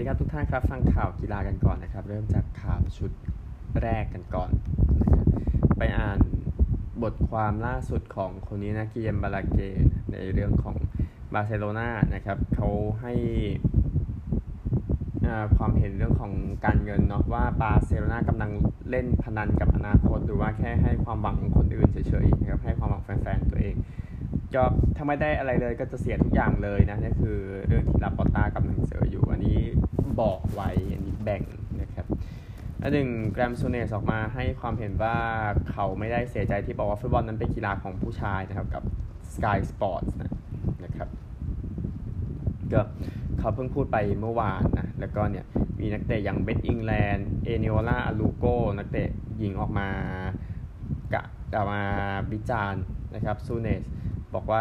ดีครับทุกท่านครับฟังข่าวกีฬากันก่อนนะครับ เริ่มจากข่าวชุดแรกกันก่อนนะครับไปอ่านบทความล่าสุดของคนนี้นะกิเยมบาลาเกในเรื่องของบาร์เซโลนานะครับเขาให้ความเห็นเรื่องของการเงินเนาะว่าบาร์เซโลนากำลังเล่นพนันกับอนาคต หรือว่าแค่ให้ความหวังคนอื่นเฉยๆนะครับให้ความหวังแฟนๆตัวเอง ก็ถ้าไม่ได้อะไรเลยก็จะเสียทุกอย่างเลยนะนี่คือเรื่องที่ลาปอต้ากำลังเจออยู่ อันนี้บอกไว้ อันนี้แบ่งนะครับอันหนึ่งแกรมโซเนสออกมาให้ความเห็นว่าเขาไม่ได้เสียใจที่บอกว่าฟุตบอลนั้นเป็นกีฬาของผู้ชายนะครับกับ Sky Sports นะนะครับก็เขาเพิ่งพูดไปเมื่อวานนะ แล้วก็เนี่ยมีนักเตะอย่างเบสอิงแลนด์เอเนโอลาอาลูโกนักเตะหญิงออกมากะกะมาวิจารณ์นะครับซูเนสส์ บอกว่า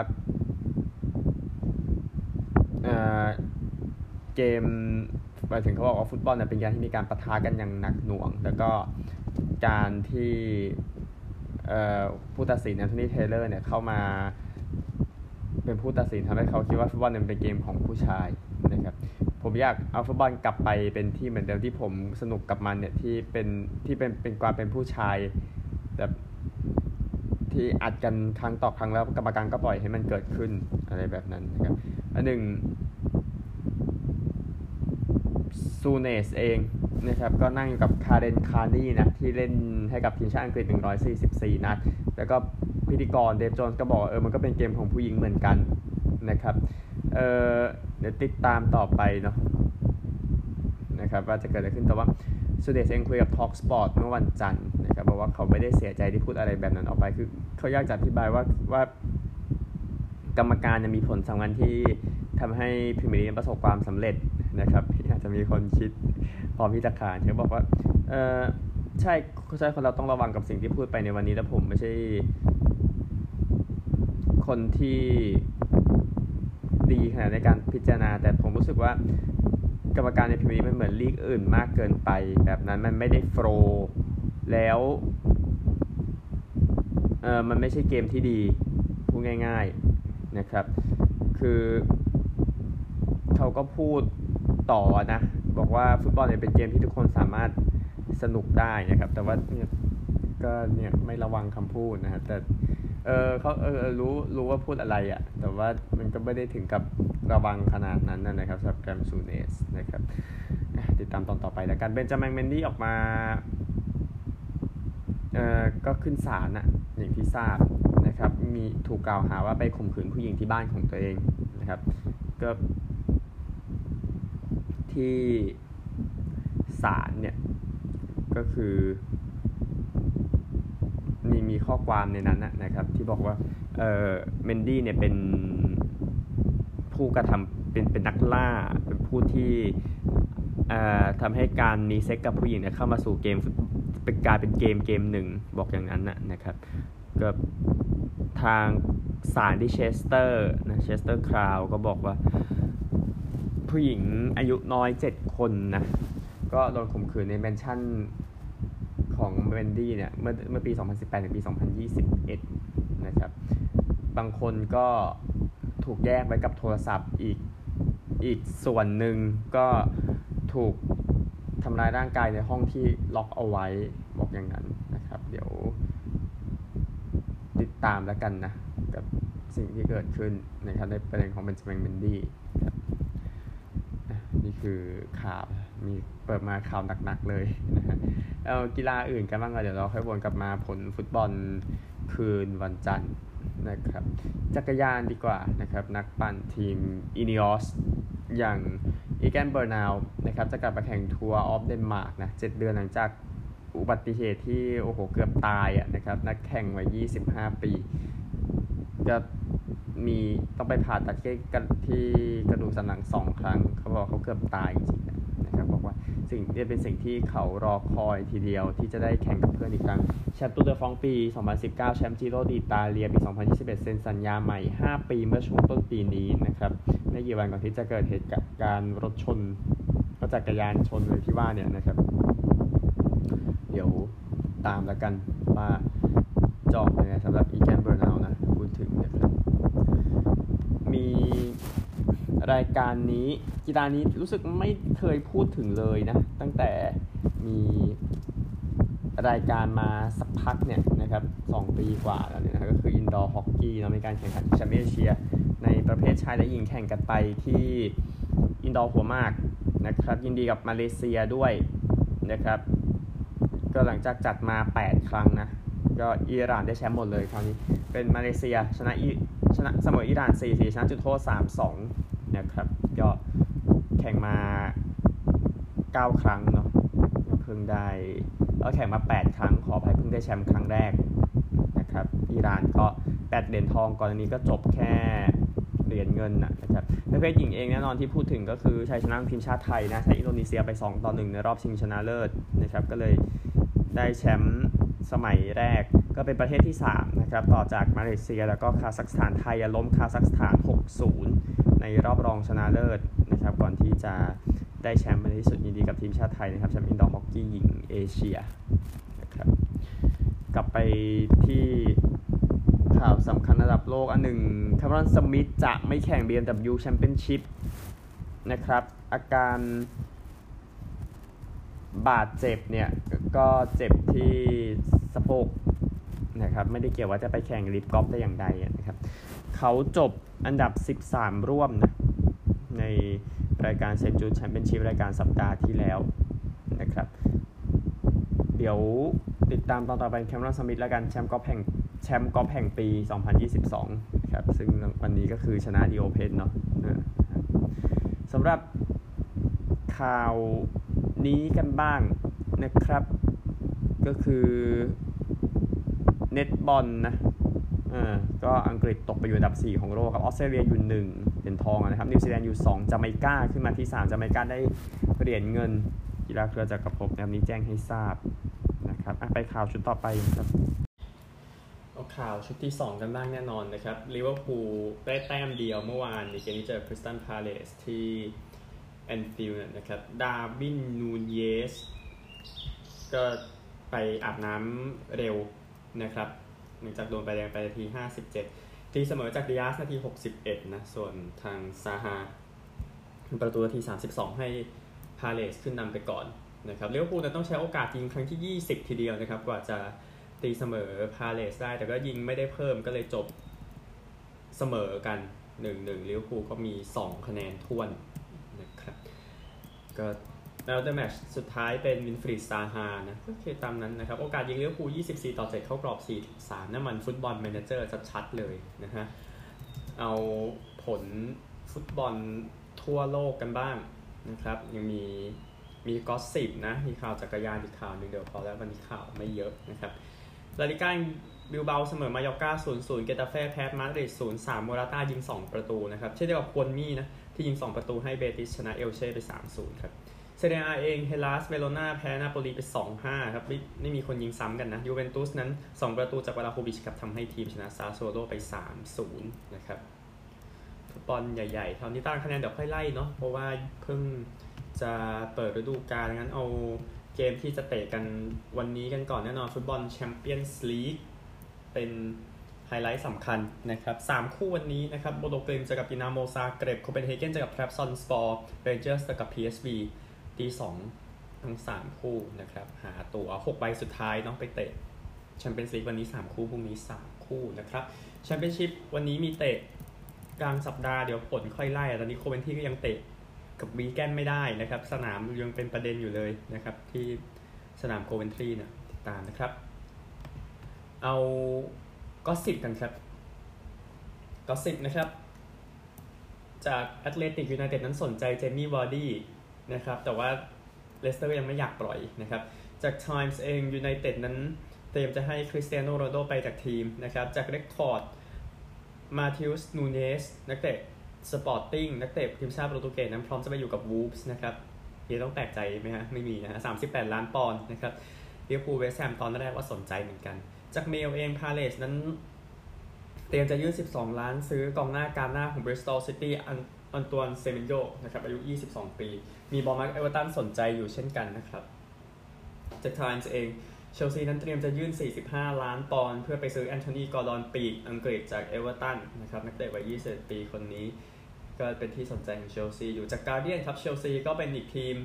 เกมหมายถึงเขาบอกว่าฟุตบอลเนี่ยเป็นการที่มีการปะทะกันอย่างหนักหน่วง แล้วก็การที่ผู้ตัดสินแอนโทนีเทย์เลอร์เนี่ยเข้ามาเป็นผู้ตัดสินทำให้เขาคิดว่าฟุตบอลเนี่ยเป็นเกมของผู้ชายนะครับผมอยากเอาฟุตบอลกลับไปเป็นที่เหมือนเดิมที่ผมสนุกกับมันเนี่ยที่เป็นที่เป็นเป็นความเป็นผู้ชายแบบ ที่อัดกันครั้งต่อครั้งแล้วกรรมการก็ปล่อยให้มันเกิดขึ้นอะไรแบบนั้นนะครับอันหนึ่งซูเนสเองนะครับก็นั่งอยู่กับคาเรนคาร์นี่นะที่เล่นให้กับทีมชาติอังกฤษ 144 นัด แล้วก็พิธีกรเดฟจอนก็บอกเออมันก็เป็นเกมของผู้หญิงเหมือนกันนะครับเออเดี๋ยวติดตามต่อไปเนาะนะครับว่าจะเกิดอะไรขึ้นแต่ว่า สุเดชเองคุยกับ Talk Sport เมื่อวันจันทร์นะครับบอกว่าเขาไม่ได้เสียใจที่พูดอะไรแบบนั้นออกไป คือเขาอยากจะอธิบายว่าว่ากรรมการจะมีผลสำคัญที่ทำให้พิมพ์ลีประสบความสำเร็จนะครับอาจจะมีคนคิดพร้อมที่จะขานเขาบอกว่าเออใช่ใช่คนเราต้องระวังกับสิ่งที่พูดไปในวันนี้แล้วผมไม่ใช่ คนที่ดีขนาดในการพิจารณา แต่ผมรู้สึกว่า กรรมการในพิมพ์นี้มันเหมือนลีกอื่นมากเกินไป แบบนั้นมันไม่ได้โฟล์แล้วเออมันไม่ใช่เกมที่ดีพูดง่าย ๆนะครับ คือเขาก็พูดต่อนะ บอกว่าฟุตบอลเนี่ยเป็นเกมที่ทุกคนสามารถสนุกได้นะครับ แต่ว่าเนี่ยก็เนี่ยไม่ระวังคำพูดนะครับแต่เออเขาเออรู้รู้ว่าพูดอะไรอะ่ะ แต่ว่ามันก็ไม่ได้ถึงกับ ระวังขนาดนั้นนะครับสำหรับแกรมซูเนสนะครับติดตามตอนต่อไปแล้วกันเบนจามินเมนดี้ออกมาเอ่อก็ขึ้นศาลนะอย่างที่ทราบนะครับมีถูกกล่าวหาว่าไปข่มขืนผู้หญิงที่บ้านของตัวเองนะครับก็ที่ศาลเนี่ยก็คือมีมีข้อความในนั้นนะครับที่บอกว่าเออเมนดี้เนี่ยเป็น ผู้กระทำเป็นเป็นนักล่า เป็นผู้ที่ทำให้การมีเซ็กกับผู้หญิงเนี่ยเข้ามาสู่เกมเป็นกายเป็นเกมเกมหนึ่งบอกอย่างนั้นนะครับก็ทางศาลที่เชสเตอร์นะเชสเตอร์ Crown ก็บอกว่า ผู้หญิงอายุน้อย 7 คนนะก็โดนข่มขืนในแมนชั่นของเวนดี้เนี่ยเมื่อเมื่อปี 2018 ถึงปี 2021 นะครับ บางคนก็ ถูกแยกไว้กับโทรศัพท์อีกอีกส่วนหนึ่งก็ถูกทำร้ายร่างกายในห้องที่ล็อกเอาไว้บอกอย่างนั้นนะครับ เดี๋ยวติดตามแล้วกันนะ กับสิ่งที่เกิดขึ้นนะครับในประเด็นของเบนจามินเมนดี้นี่คือข่าวมีเปิดมาข่าวหนักๆเลยนะฮะเอากีฬาอื่นกันบ้างก็เดี๋ยวเราค่อยวนกลับมาผลฟุตบอลคืนวันจันทร์ นะครับ จักรยานดีกว่านะครับ นักปั่นทีมอินิออสอย่างอีแกนเบอร์นาลนะครับ จะกลับมาแข่ง Tour of Denmark นะเจ็ดเดือนหลังจากอุบัติเหตุที่ โอ้โห เกือบตายอะนะครับ นักแข่งวัย25 ปี จะมีต้องไปผ่าตัดที่กระดูกสันหลังสองครั้ง เขาบอกเขาเกือบตายจริง บอกว่าสิ่งนี้เป็นสิ่งที่เขารอคอยทีเดียวที่จะได้แข่งกับเพื่อนอีกครั้งแชมป์ตูเดอฟองปี 2019 แชมป์จิโรดีตาเลียปี 2021 เซ็นสัญญาใหม่ 5 ปีเมื่อช่วงต้นปีนี้นะครับไม่กี่วันก่อนที่จะเกิดเหตุการณ์รถชนรถจักรยานชนเลยที่ว่าเนี่ยนะครับ เดี๋ยวตามแล้วกันว่าจอบยังไงสำหรับอีแกนเบอร์นาวนะ พูดถึงนะครับมี รายการนี้กีฬานี้รู้สึกไม่เคยพูดถึงเลยนะ ตั้งแต่มีรายการมาสักพักเนี่ยนะครับสองปีกว่าแล้วเนี่ยนะก็คืออินดอร์ฮอกกี้เนาะมีการแข่งขันแชมเปี้ยนเชีย ในประเภทชายและหญิงแข่งกันไปที่อินดอร์หัวมากนะครับ ยินดีกับมาเลเซียด้วยนะครับ ก็หลังจากจัดมา 8 ครั้งนะ ก็อิหร่านได้แชมป์หมดเลยคราวนี้ เป็นมาเลเซียชนะชนะเสมออิหร่าน 4 4 ชนะจุดโทษ 3 2 นะครับ ก็แข่งมา 9 ครั้งเนาะเพิ่งได้ก็แข่งมา 8 ครั้งขออภัยเพิ่งได้แชมป์ครั้งแรกนะครับอิหร่านก็แปดเหรียญทองก่อนอันนี้ก็จบแค่เหรียญเงินนะครับประเภทหญิงเองแน่นอนที่พูดถึงก็คือชัยชนะทีมชาติไทยนะชนะอินโดนีเซียไป 2 ต่อ 1 ในรอบชิงชนะเลิศนะครับก็เลยได้แชมป์สมัยแรก ก็เป็นประเทศที่ 3 นะครับ ต่อจากมาเลเซีย แล้วก็คาซัคสถานไทยล้มคาซัคสถาน 6-0 ในรอบรองชนะเลิศนะครับ ก่อนที่จะได้แชมป์ในที่สุดยินดีกับทีมชาติไทยนะครับแชมป์ indoor hockey หญิงเอเชียนะครับกลับไปที่ข่าวสำคัญระดับโลกอันหนึ่งคาร์รอนสมิธจะไม่แข่ง BMW Championship นะครับ อาการบาดเจ็บเนี่ย ก็เจ็บที่สะโพก นะครับ ไม่ได้เกี่ยวว่าจะไปแข่งลิฟกอล์ฟได้อย่างใดนะครับ เขาจบอันดับ 13 ร่วมนะในรายการเซนจูแชมเปี้ยนชิพรายการสัปดาห์ที่แล้วนะครับ เดี๋ยวติดตามตอนต่อไปแคมรอนสมิธแล้วกันแชมป์กอล์ฟแห่งแชมป์กอล์ฟแห่งปี 2022 นะครับ ซึ่งวันนี้ก็คือชนะ The Open เนาะสำหรับข่าวนี้กันบ้างนะครับ ก็คือ เน็ตบอลนะอ่าก็อังกฤษตกไปอยู่อันดับ 4 ของโลกครับออสเตรเลียอยู่1เหรียญทองนะครับนิวซีแลนด์อยู่2จาเมกาขึ้นมาที่3จาเมกาได้เหรียญเงินกีฬาเครือจักรภพนะครับนี้แจ้งให้ทราบนะครับไปข่าวชุดต่อไปครับเอาข่าวชุดที่ 2 กันบ้างแน่นอนนะครับลิเวอร์พูลได้แต้มเดียวเมื่อวานในเกมที่เจอคริสตัลพาเลซที่แอนฟิลด์นะครับดาร์วินนูนเญซก็ไปอาบน้ำเร็ว นะครับหลังจากโดนใบแดงไปนาที 57 ทีเสมอจากดิอาซนาที 61 นะ ส่วนทางซาฮาประตูนาที 32 ให้พาเลสขึ้นนำไปก่อนนะครับลิเวอร์พูลต้องใช้โอกาสยิงครั้งที่ 20 ทีเดียวนะครับ กว่าจะตีเสมอพาเลสได้ แต่ก็ยิงไม่ได้เพิ่มก็เลยจบเสมอกัน 1-1ลิเวอร์พูลก็มี 2 คะแนนท้วนนะครับก็ แล้วแต่แมตช์สุดท้ายเป็นวิลฟรีดซาฮานะก็คือตามนั้นนะครับ โอกาสยิงลิเวอร์พูล 24 ต่อ 7 เข้ากรอบ 4 3นั่นมันฟุตบอลแมเนเจอร์ชัดๆเลยนะฮะ เอาผลฟุตบอลทั่วโลกกันบ้างนะครับ ยังมีมี gossip นะ มีข่าวจักรยานอีกข่าวหนึ่งเดี๋ยวพอแล้ววันนี้ข่าวไม่เยอะนะครับลาลิก้าบิลเบาเสมอมายอร์ก้า 0-0 เกตาเฟ่แพ้มาดริด 0-3 โมราต้ายิง 2 ประตูนะครับ เช่นเดียวกับควนมี่นะที่ยิง 2 ประตูให้เบติสชนะเอลเช่ไป 3-0 ครับ เซเรียเองเฮลลาสเวโรนาแพ้นาโปลีไป 2-5 ครับไม่ไม่มีคนยิงซ้ำกันนะยูเวนตุสนั้น 2 ประตูจากวลาโฮวิชครับทำให้ทีมชนะซาสซูโอโลไป 3-0 นะครับฟุตบอลใหญ่ๆเท่านี้ตั้งคะแนนเดี๋ยวค่อยไล่เนาะเพราะว่าเพิ่งจะเปิดฤดูกาลงั้นเอาเกมที่จะเตะกันวันนี้กันก่อนแน่นอนฟุตบอลแชมเปี้ยนส์ลีกเป็นไฮไลท์สำคัญนะครับสามคู่วันนี้นะครับโบโดกลิมท์เจอกับดินาโมซาเกรบโคเปนเฮเกนเจอกับแทรปซอนสปอร์เรนเจอร์สเจอกับพีเอสวี ตีสองทั้งสามคู่นะครับ หาตัวหกใบสุดท้ายน้องไปเตะแชมเปี้ยนส์ลีกวันนี้สามคู่พรุ่งนี้สามคู่นะครับแชมเปี้ยนชิพวันนี้มีเตะกลางสัปดาห์เดี๋ยวผลค่อยไล่ตอนนี้โคเวนทรีก็ยังเตะกับวีแกนไม่ได้นะครับ สนามยังเป็นประเด็นอยู่เลยนะครับ ที่สนามโคเวนทรีเนี่ยติดตามนะครับ เอา gossip กันครับ gossip นะครับ จากแอตเลติกยูไนเต็ดนั้นสนใจเจมี่วาร์ดี้ นะครับ แต่ว่าเลสเตอร์ยังไม่อยากปล่อยนะครับ จาก Times เองยูไนเต็ดนั้นเตรียมจะให้คริสเตียโนโรนัลโดไปจากทีมนะครับ จากเรคคอร์ดมาเธอุสนูเนสนักเตะสปอร์ติ้งนักเตะทีมชาติโปรตุเกสนั้นพร้อมจะไปอยู่กับวูฟส์นะครับเฮียต้องแปลกใจไหมฮะ ไม่มีนะฮะสามสิบแปดล้านปอนด์นะครับลิเวอร์พูลเวสต์แฮมตอนแรกว่าสนใจเหมือนกัน จากเมลเองพาเลสนั้น เตรียมจะยื่น 12 ล้านซื้อกองหน้าการหน้าของบริสตอลซิตี้ อันตวนเซมินโยนะครับอายุ 22 ปี มีบอร์นมัธเอเวอร์ตันสนใจอยู่เช่นกันนะครับจากไทม์เองเชลซีนั้นเตรียมจะยื่น 45 ล้านปอนด์เพื่อไปซื้อแอนโทนีกอร์ดอนปีกอังกฤษจากเอเวอร์ตันนะครับนักเตะวัย 21 ปีคนนี้ ก็เป็นที่สนใจของเชลซีอยู่จากการ์เดียนครับเชลซีก็เป็นอีกทีม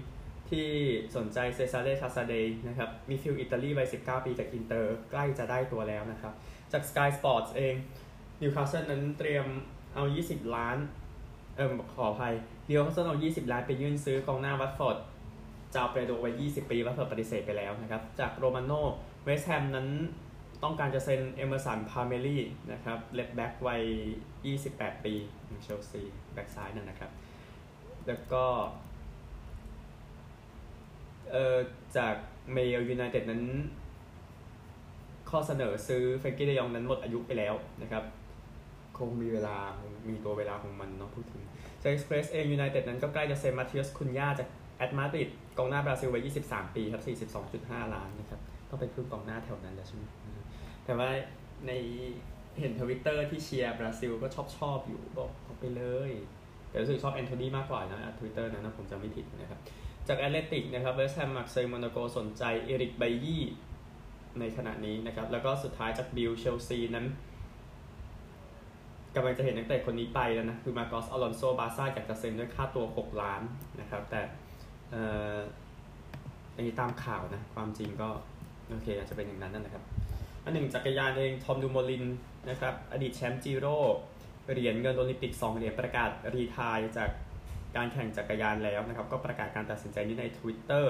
ที่สนใจเซซาเรคาซาเดย์นะครับมิดฟิลด์อิตาลีวัย 19 ปีจากอินเตอร์ใกล้จะได้ตัวแล้วนะครับ จาก Sky Sports เองนิวคาสเซิลนั้นเตรียมเอา 20 ล้าน เออขออภัยนิวคาสเซิลเอา 20 ล้านไปยื่นซื้อกองหน้าวัตฟอร์ดชูเอาเปโดรวัย 20 ปีวัตฟอร์ดปฏิเสธไปแล้วนะครับ จากโรมาโนเวสต์แฮมนั้นต้องการจะเซ็นเอเมอร์สันพัลมิเอรี่นะครับ left back วัย 28 ปีเชลซีแบ็กซ้ายนั่นนะครับ แล้วก็เอ่อจากเมลยูไนเต็ดนั้น ข้อเสนอซื้อเฟรนกี้เดยองนั้นหมดอายุไปแล้วนะครับ คงมีเวลามีตัวเวลาของมันเนาะพูดถึงจากเอ็กซ์เพรสเองยูไนเต็ดนั้นก็ใกล้จะเซ็นมาเธอุสคุนยาจากแอตมาดริดกองหน้าบราซิลวัย 23 ปีครับ 42.5 ล้านนะครับต้องเป็นพึ่งกองหน้าแถวนั้นแล้วใช่ไหมแต่ว่าในเห็นทวิตเตอร์ที่เชียร์บราซิลก็ชอบชอบอยู่บอกเอาไปเลย แต่รู้สึกชอบแอนโทนีมากกว่านะทวิตเตอร์นั้นนะผมจำไม่ผิดนะครับ จากแอตเลติกนะครับเวสต์แฮมมาร์กเซยโมนาโกสนใจเอริกไบยี่ในขณะนี้นะครับ แล้วก็สุดท้ายจากบิลด์เชลซีนั้น กำลังจะเห็นนักเตะคนนี้ไปแล้วนะคือมาร์กอสอลอนโซบาร์ซ่าอยากจะเซ็นด้วยค่าตัว 6 ล้านนะครับ แต่เอ่ออันนี้ตามข่าวนะ ความจริงก็ โอเค อาจจะเป็นอย่างนั้นนั่นแหละครับอันหนึ่งจักรยานเองทอมดูโมลินนะครับ อดีตแชมป์จีโร่เหรียญเงินโอลิมปิก 2 เหรียญประกาศ retire จากการแข่งจักรยานแล้วนะครับ ก็ประกาศการตัดสินใจนี้ใน Twitter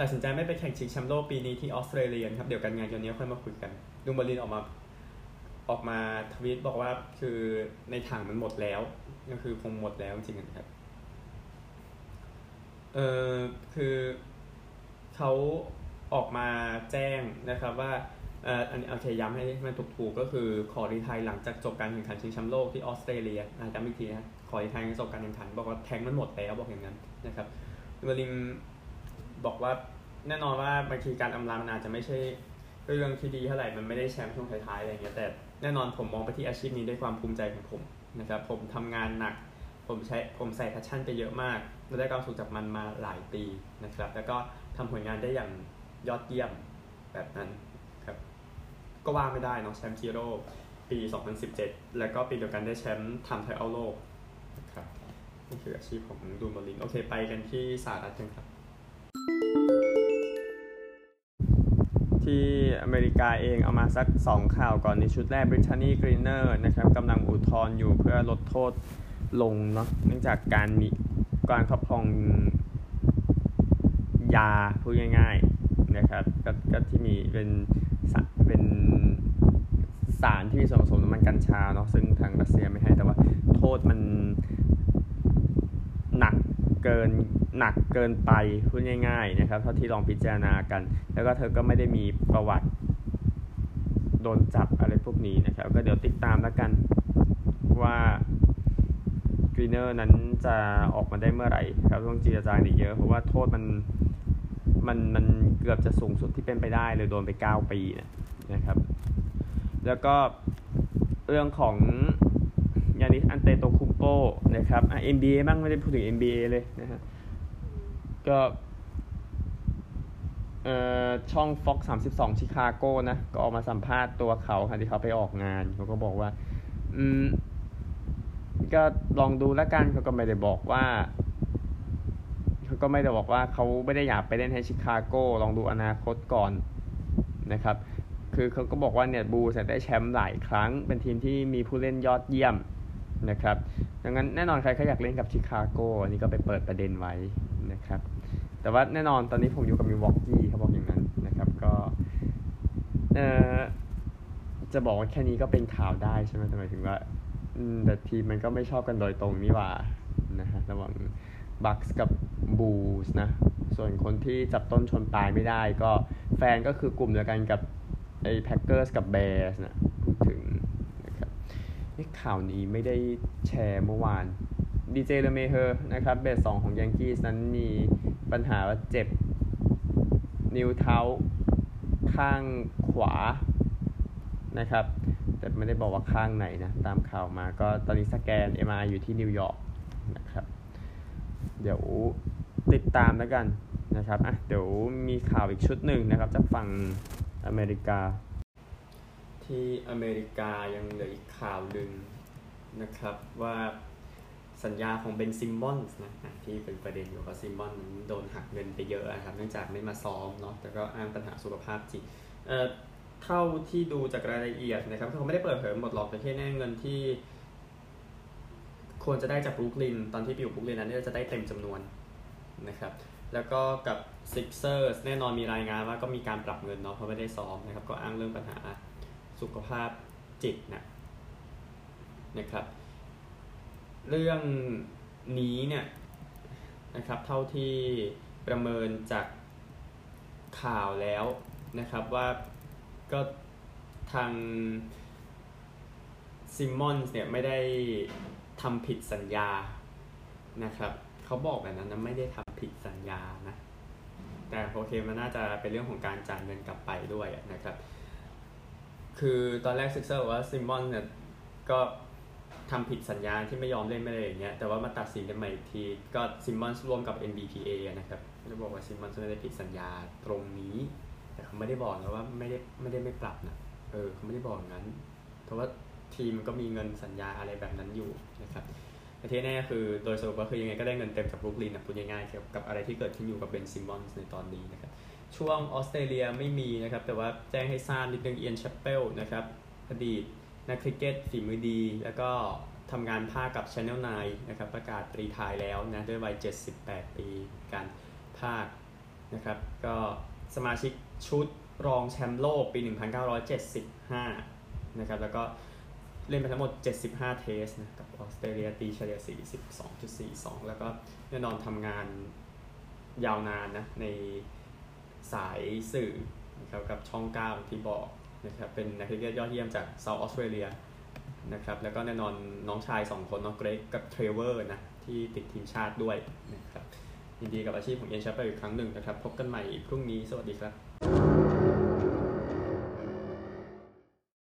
ตัดสินใจไม่ไปแข่งชิงแชมป์โลกปีนี้ที่ออสเตรเลียครับ เดี๋ยวกันงานเดี๋ยวนี้ค่อยมาคุยกันดูโมลินออกมา ออกมาทวีตบอกว่าคือในถังมันหมดแล้ว ก็คือคงหมดแล้วจริงๆครับ เออคือเขาออกมาแจ้งนะครับว่าเอออันนี้โอเคย้ำให้มันถูกๆก็คือขอ retire หลังจากจบการแข่งขันชิงแชมป์โลกที่ออสเตรเลียนะย้ำอีกทีนะขอ retire หลังจบการแข่งขันบอกว่าแทงมันหมดแล้วบอกอย่างนั้นนะครับเวลิมบอกว่าแน่นอนว่าบางทีการอำลามันอาจจะไม่ใช่เรื่องที่ดีเท่าไหร่มันไม่ได้แชมป์ช่วงท้ายๆอะไรอย่างเงี้ยแต่ แน่นอนผมมองไปที่อาชีพนี้ด้วยความภูมิใจของผมนะครับผมทำงานหนัก ผมใช้ผมใส่ passion ไปเยอะมากและได้ความสุขจากมันมาหลายปีนะครับ แล้วก็ทำผลงานได้อย่างยอดเยี่ยมแบบนั้นครับก็ว่าไม่ได้เนาะแชมป์จีโร่ปี 2017 แล้วก็ปีเดียวกันได้แชมป์ time trial โลกนะครับนี่คืออาชีพของดูมาลินโอเค ไปกันที่สหรัฐกันครับ อเมริกาเองเอามาสัก 2 ข่าวก่อนในชุดแรก Brittany Griner นะครับกำลังอุทธรณ์อยู่เพื่อลดโทษลงเนาะเนื่องจากการมีการครอบครองยาพูดง่ายๆนะครับกก็ที่มีเป็นเป็นสารที่มีส่วนผสมน้ำมันกัญชาเนาะซึ่งทางรัสเซียไม่ให้แต่ว่าโทษมันหนักเกิน หนักเกินไปพูดง่ายๆนะครับเท่าที่ลองพิจารณากัน แล้วก็เธอก็ไม่ได้มีประวัติโดนจับอะไรพวกนี้นะครับ ก็เดี๋ยวติดตามแล้วกันว่ากรีเนอร์นั้นจะออกมาได้เมื่อไหร่ครับต้องจีรจาอีกเยอะ เพราะว่าโทษมันมันมันเกือบจะสูงสุดที่เป็นไปได้เลยโดนไป 9 ปีนะนะครับ แล้วก็เรื่องของยานิสอันเตโตคุมโปนะครับอะ NBA บ้างไม่ได้พูดถึง NBA เลยนะฮะ ก็เอ่อช่อง Fox 32 ชิคาโก้นะ ก็ออกมาสัมภาษณ์ตัวเขาค่ะที่เขาไปออกงานเขาก็บอกว่า อืม ก็ลองดูแล้วกันเขาก็ไม่ได้บอกว่าเขาก็ไม่ได้บอกว่าเขาไม่ได้อยากไปเล่นให้ชิคาโก้ ลองดูอนาคตก่อนนะครับ คือเขาก็บอกว่าเนี่ยบูสได้แชมป์หลายครั้ง เป็นทีมที่มีผู้เล่นยอดเยี่ยมนะครับ ดังนั้นแน่นอนใครเขาอยากเล่นกับชิคาโกอันนี้ก็ไปเปิดประเด็นไว้นะครับ แต่ว่าแน่นอนตอนนี้ผมอยู่กับมิวอกกี้เขาบอกอย่างนั้นนะครับก็เอ่อจะบอกว่าแค่นี้ก็เป็นข่าวได้ใช่ไหมแต่หมายถึงว่าแต่ทีมมันก็ไม่ชอบกันโดยตรงนี่ว่านะฮะระหว่าง Bucks กับ Bulls นะ ส่วนคนที่จับต้นชนปลายไม่ได้ ก็แฟนก็คือกลุ่มเดียวกันกับไอ้ Packers กับ Bears นะพูดถึงนะครับนี่ข่าวนี้ไม่ได้แชร์เมื่อวาน DJ LeMahieu นะครับเบสสองของ Yankees นั้นมีปัญหาว่าเจ็บ นิ้วเท้าข้างขวานะครับ แต่ไม่ได้บอกว่าข้างไหนนะ ตามข่าวมาก็ตอนนี้สแกน MRI อยู่ที่นิวยอร์กนะครับ เดี๋ยวติดตามแล้วกันนะครับอะเดี๋ยวมีข่าวอีกชุดหนึ่งนะครับจากฝั่งอเมริกา ที่อเมริกายังเหลืออีกข่าวหนึ่งนะครับว่า สัญญาของ Ben Simmons นะที่เป็นประเด็นอยู่ว่า Simmonsโดนหักเงินไปเยอะนะครับเนื่องจากไม่มาซ้อมเนาะแต่ก็อ้างปัญหาสุขภาพจิตเอ่อเท่าที่ดูจากรายละเอียดนะครับเขาไม่ได้เปิดเผยหมดหรอกแต่แค่แน่เงินที่ ควรจะได้จากบรูคลิน ตอนที่ไปอยู่บรูคลินนั้นจะได้เต็มจำนวนนะครับแล้วก็กับซิกเซอร์แน่นอนมีรายงานว่าก็มีการปรับเงินเนาะเพราะไม่ได้ซ้อมนะครับก็อ้างเรื่องปัญหาสุขภาพจิตนะนะครับ เรื่องนี้เนี่ยนะครับเท่าที่ประเมินจากข่าวแล้วนะครับว่าก็ทางซิมมอนส์เนี่ยไม่ได้ทำผิดสัญญานะครับเขาบอกแบบนั้นนะไม่ได้ทำผิดสัญญานะแต่โอเคมันน่าจะเป็นเรื่องของการจ่ายเงินกลับไปด้วยนะครับ คือตอนแรก Sixers ว่า Simmons เนี่ยก็ ทำผิดสัญญาที่ไม่ยอมเล่นไม่อะไรอย่างเงี้ยแต่ว่ามาตัดสินกันใหม่อีกที ก็ Simmons ร่วมกับ NBPA นะครับจะบอกว่า Simmons ไม่ได้ผิดสัญญาตรงนี้ แต่เขาไม่ได้บอกนะว่าไม่ได้ไม่ได้ไม่ปรับนะเออเขาไม่ได้บอกงั้น เพราะว่าทีมก็มีเงินสัญญาอะไรแบบนั้นอยู่นะครับแต่ที่แน่คือโดยสรุปก็คือยังไงก็ได้เงินเต็มจากบรูคลินนะพูดง่ายๆเกี่ยวกับอะไรที่เกิดขึ้นอยู่กับ Ben Simmons ในตอนนี้นะครับช่วงออสเตรเลียไม่มีนะครับแต่ว่าแจ้งให้ทราบนิดนึง Ian Chappell นะครับอดีต นักคริกเก็ตฝีมือดี แล้วก็ทำงานพากย์กับ Channel 9นะครับประกาศ retire แล้วนะด้วยวัย 78 ปีการพากย์นะครับก็สมาชิกชุดรองแชมป์โลกปี 1975นะครับแล้วก็เล่นไปทั้งหมด 75 test นะกับออสเตรเลียตีเฉลี่ย 42.42 แล้วก็แน่นอนทำงานยาวนานนะในสายสื่อนะครับกับช่อง 9 ที่บอก นะครับเป็นนักกเตะยอดเยี่ยมจากเซาท์ออสเตรเลียนะครับแล้วก็แน่นอนน้องชาย 2 คนน้องเกรกกับเทรเวอร์นะที่ติดทีมชาติด้วยนะครับยินดีกับอาชีพของเอ็นชัปไปอีกครั้งหนึ่งนะครับ พบกันใหม่พรุ่งนี้สวัสดีครับ